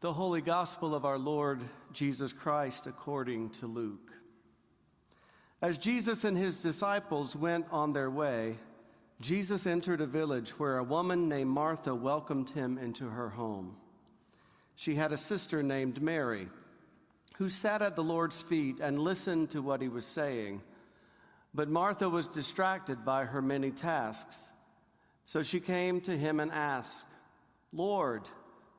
The Holy Gospel of our Lord Jesus Christ according to Luke. As Jesus and his disciples went on their way, Jesus entered a village where a woman named Martha welcomed him into her home. She had a sister named Mary who sat at the Lord's feet and listened to what he was saying. But Martha was distracted by her many tasks. So she came to him and asked, Lord,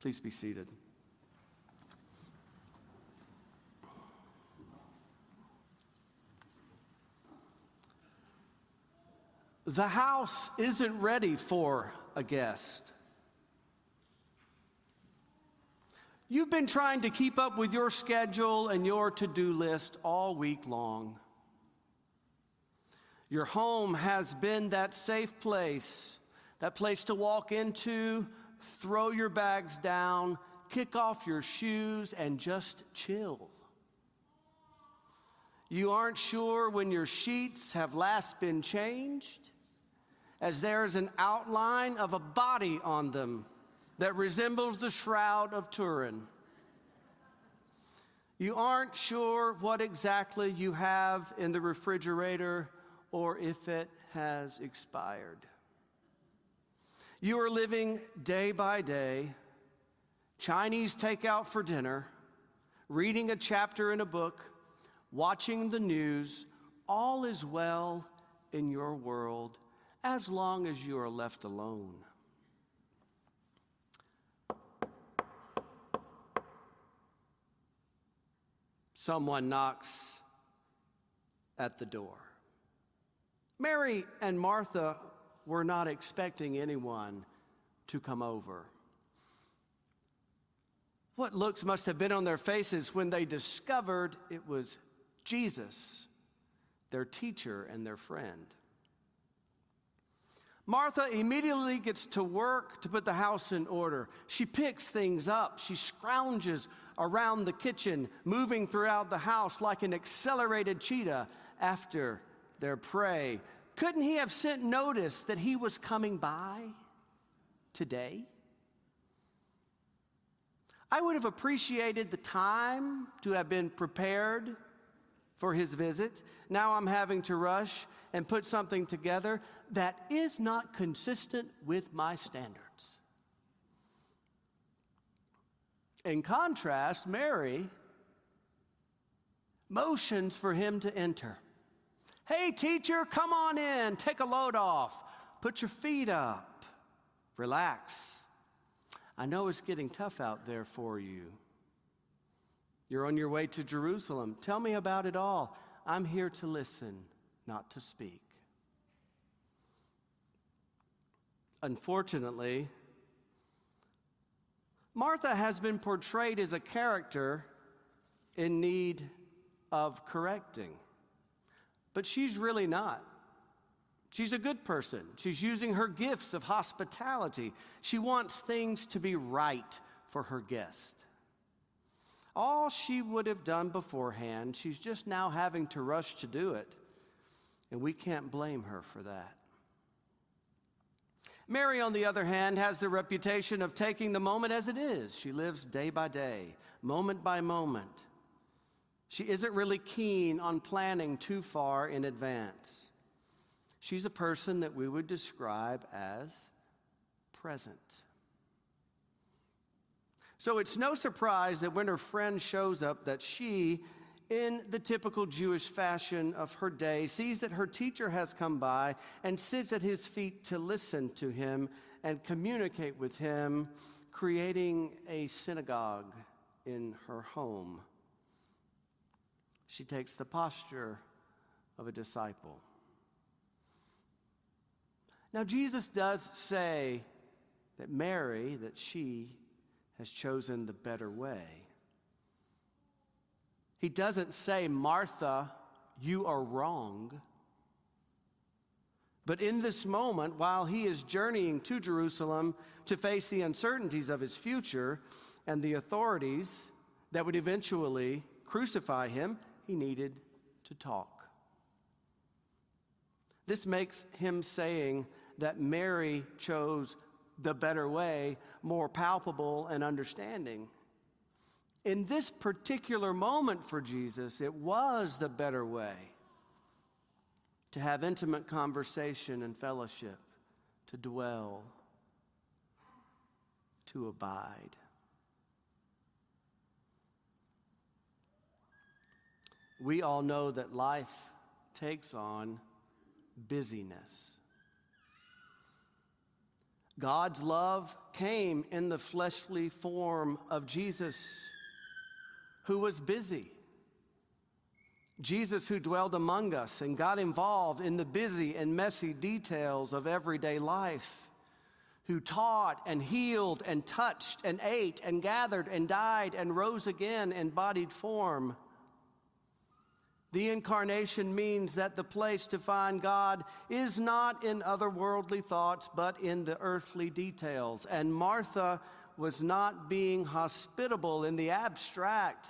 Please be seated. The house isn't ready for a guest. You've been trying to keep up with your schedule and your to do list all week long. Your home has been that safe place, that place to walk into throw your bags down, kick off your shoes, and just chill. You aren't sure when your sheets have last been changed, as there's an outline of a body on them that resembles the Shroud of Turin. You aren't sure what exactly you have in the refrigerator or if it has expired. You are living day by day, Chinese takeout for dinner, reading a chapter in a book, watching the news. All is well in your world as long as you are left alone. Someone knocks at the door. Mary and Martha were not expecting anyone to come over. What looks must have been on their faces when they discovered it was Jesus, their teacher and their friend. Martha immediately gets to work to put the house in order. She picks things up. She scrounges around the kitchen, moving throughout the house like an accelerated cheetah after their prey. Couldn't he have sent notice that he was coming by today? I would have appreciated the time to have been prepared for his visit. Now I'm having to rush and put something together that is not consistent with my standards. In contrast, Mary motions for him to enter. Hey, teacher, come on in, take a load off, put your feet up, relax. I know it's getting tough out there for you. You're on your way to Jerusalem. Tell me about it all. I'm here to listen, not to speak. Unfortunately, Martha has been portrayed as a character in need of correcting. But she's really not. She's a good person. She's using her gifts of hospitality. She wants things to be right for her guest. All she would have done beforehand, she's just now having to rush to do it. And we can't blame her for that. Mary, on the other hand, has the reputation of taking the moment as it is. She lives day by day, moment by moment. She isn't really keen on planning too far in advance. She's a person that we would describe as present. So it's no surprise that when her friend shows up that she in the typical Jewish fashion of her day, sees that her teacher has come by and sits at his feet to listen to him and communicate with him, creating a synagogue in her home she takes the posture of a disciple. Now, Jesus does say that Mary, that she has chosen the better way. He doesn't say, Martha, you are wrong. But in this moment, while he is journeying to Jerusalem to face the uncertainties of his future and the authorities that would eventually crucify him, he needed to talk. This makes him saying that Mary chose the better way more palpable and understanding. In this particular moment for Jesus, it was the better way to have intimate conversation and fellowship, to dwell, to abide. We all know that life takes on busyness. God's love came in the fleshly form of Jesus, who was busy. Jesus, who dwelled among us and got involved in the busy and messy details of everyday life, who taught and healed and touched and ate and gathered and died and rose again in bodied form the incarnation means that the place to find God is not in otherworldly thoughts, but in the earthly details. And Martha was not being hospitable in the abstract,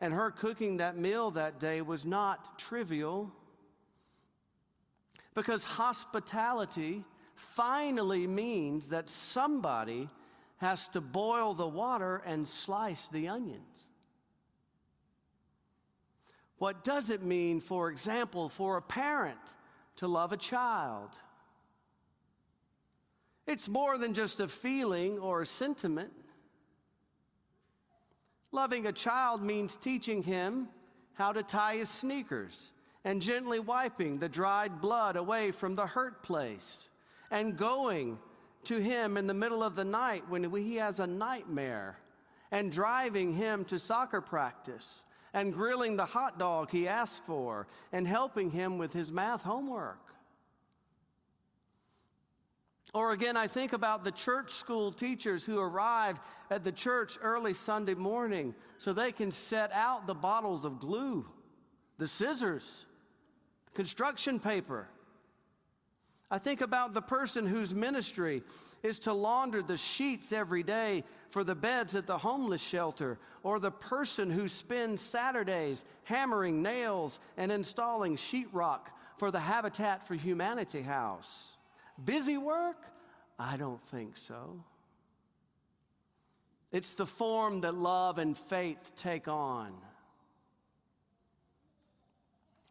and her cooking that meal that day was not trivial. Because hospitality finally means that somebody has to boil the water and slice the onions. What does it mean, for example, for a parent to love a child? It's more than just a feeling or a sentiment. Loving a child means teaching him how to tie his sneakers and gently wiping the dried blood away from the hurt place and going to him in the middle of the night when he has a nightmare and driving him to soccer practice and grilling the hot dog he asked for and helping him with his math homework. Or again, I think about the church school teachers who arrive at the church early Sunday morning so they can set out the bottles of glue, the scissors, construction paper. I think about the person whose ministry is to launder the sheets every day for the beds at the homeless shelter, or the person who spends Saturdays hammering nails and installing sheetrock for the Habitat for Humanity house. Busy work? I don't think so. It's the form that love and faith take on.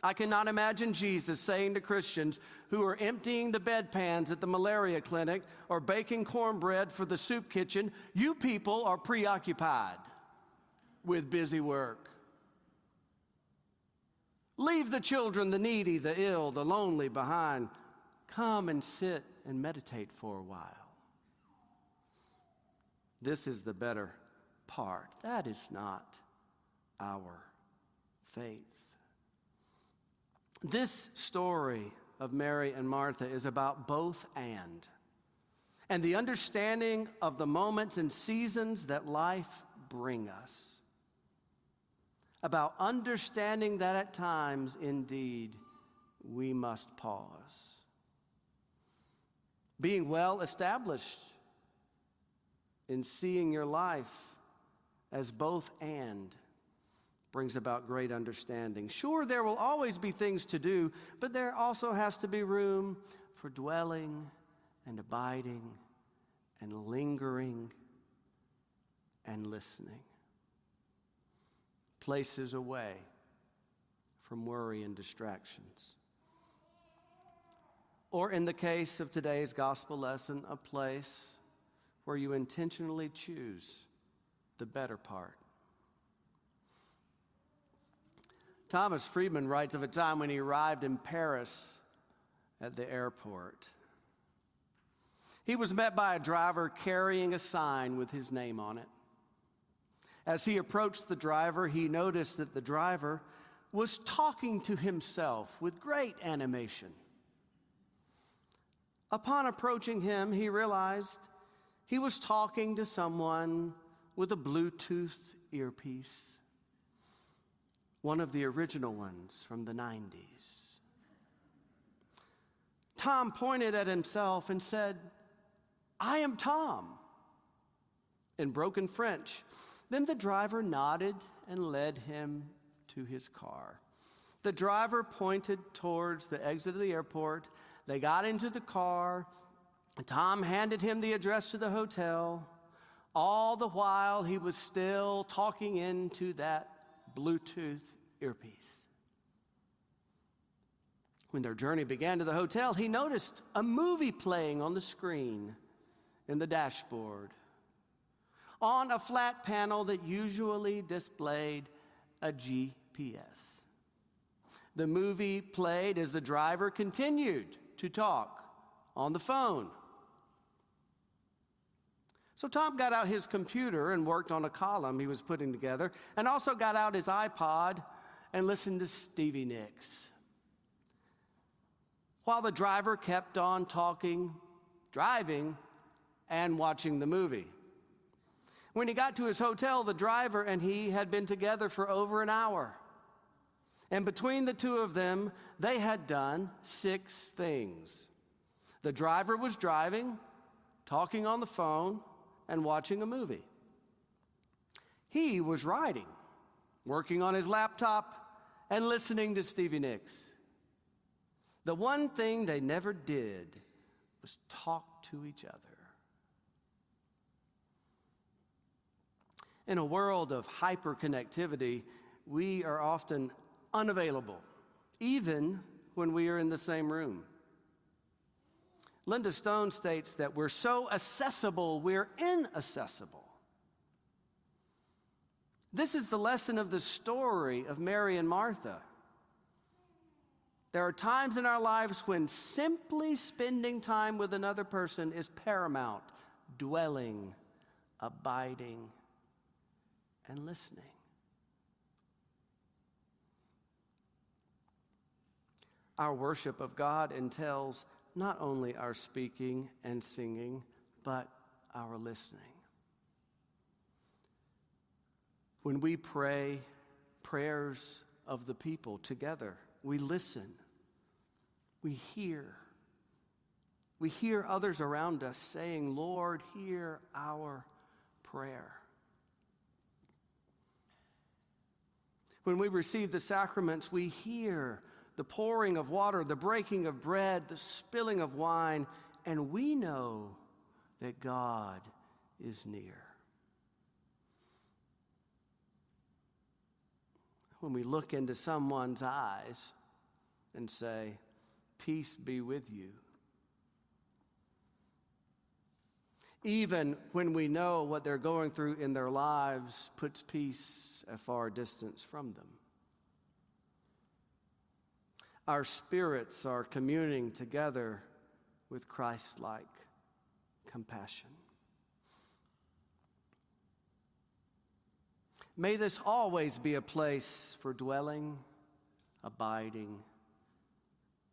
I cannot imagine Jesus saying to Christians who are emptying the bedpans at the malaria clinic or baking cornbread for the soup kitchen, you people are preoccupied with busy work. Leave the children, the needy, the ill, the lonely behind. Come and sit and meditate for a while. This is the better part. That is not our faith. This story of Mary and Martha is about both and, and the understanding of the moments and seasons that life bring us. About understanding that at times, indeed, we must pause. Being well established in seeing your life as both and brings about great understanding. Sure, there will always be things to do, but there also has to be room for dwelling and abiding and lingering and listening. Places away from worry and distractions. Or, in the case of today's gospel lesson, a place where you intentionally choose the better part. Thomas Friedman writes of a time when he arrived in Paris at the airport. He was met by a driver carrying a sign with his name on it. As he approached the driver, he noticed that the driver was talking to himself with great animation. Upon approaching him, he realized he was talking to someone with a Bluetooth earpiece, one of the original ones from the 90s. Tom pointed at himself and said, I am Tom, in broken French. Then the driver nodded and led him to his car. The driver pointed towards the exit of the airport. They got into the car. Tom handed him the address to the hotel. All the while, he was still talking into that Bluetooth earpiece. When their journey began to the hotel, he noticed a movie playing on the screen in the dashboard. On a flat panel that usually displayed a GPS. The movie played as the driver continued to talk on the phone. So Tom got out his computer and worked on a column he was putting together, and also got out his iPod and listened to Stevie Nicks. While the driver kept on talking, driving, and watching the movie. When he got to his hotel, the driver and he had been together for over an hour. And between the two of them, they had done six things. The driver was driving, talking on the phone, and watching a movie. He was writing, working on his laptop, and listening to Stevie Nicks. The one thing they never did was talk to each other. In a world of hyperconnectivity, we are often unavailable, even when we are in the same room. Linda Stone states that we're so accessible, we're inaccessible. This is the lesson of the story of Mary and Martha. There are times in our lives when simply spending time with another person is paramount, dwelling, abiding, and listening. Our worship of God entails not only our speaking and singing, but our listening. When we pray prayers of the people together, we listen, we hear. We hear others around us saying, Lord, hear our prayer. When we receive the sacraments, we hear the pouring of water, the breaking of bread, the spilling of wine, and we know that God is near. When we look into someone's eyes and say, Peace be with you. Even when we know what they're going through in their lives puts peace a far distance from them our spirits are communing together with Christ like compassion. May this always be a place for dwelling, abiding,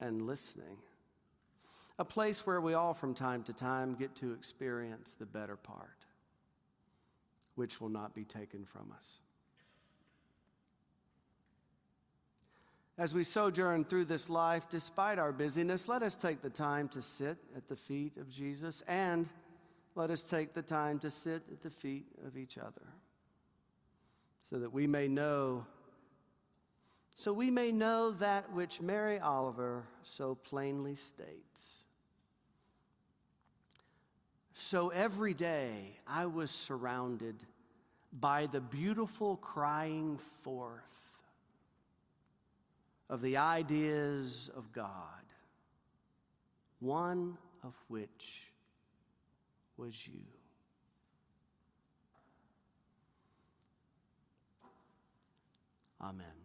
and listening. A place where we all, from time to time, get to experience the better part, which will not be taken from us. As we sojourn through this life, despite our busyness, let us take the time to sit at the feet of Jesus and let us take the time to sit at the feet of each other so that we may know so we may know that which Mary Oliver so plainly states. So every day I was surrounded by the beautiful crying forth of the ideas of God, one of which was you. Amen.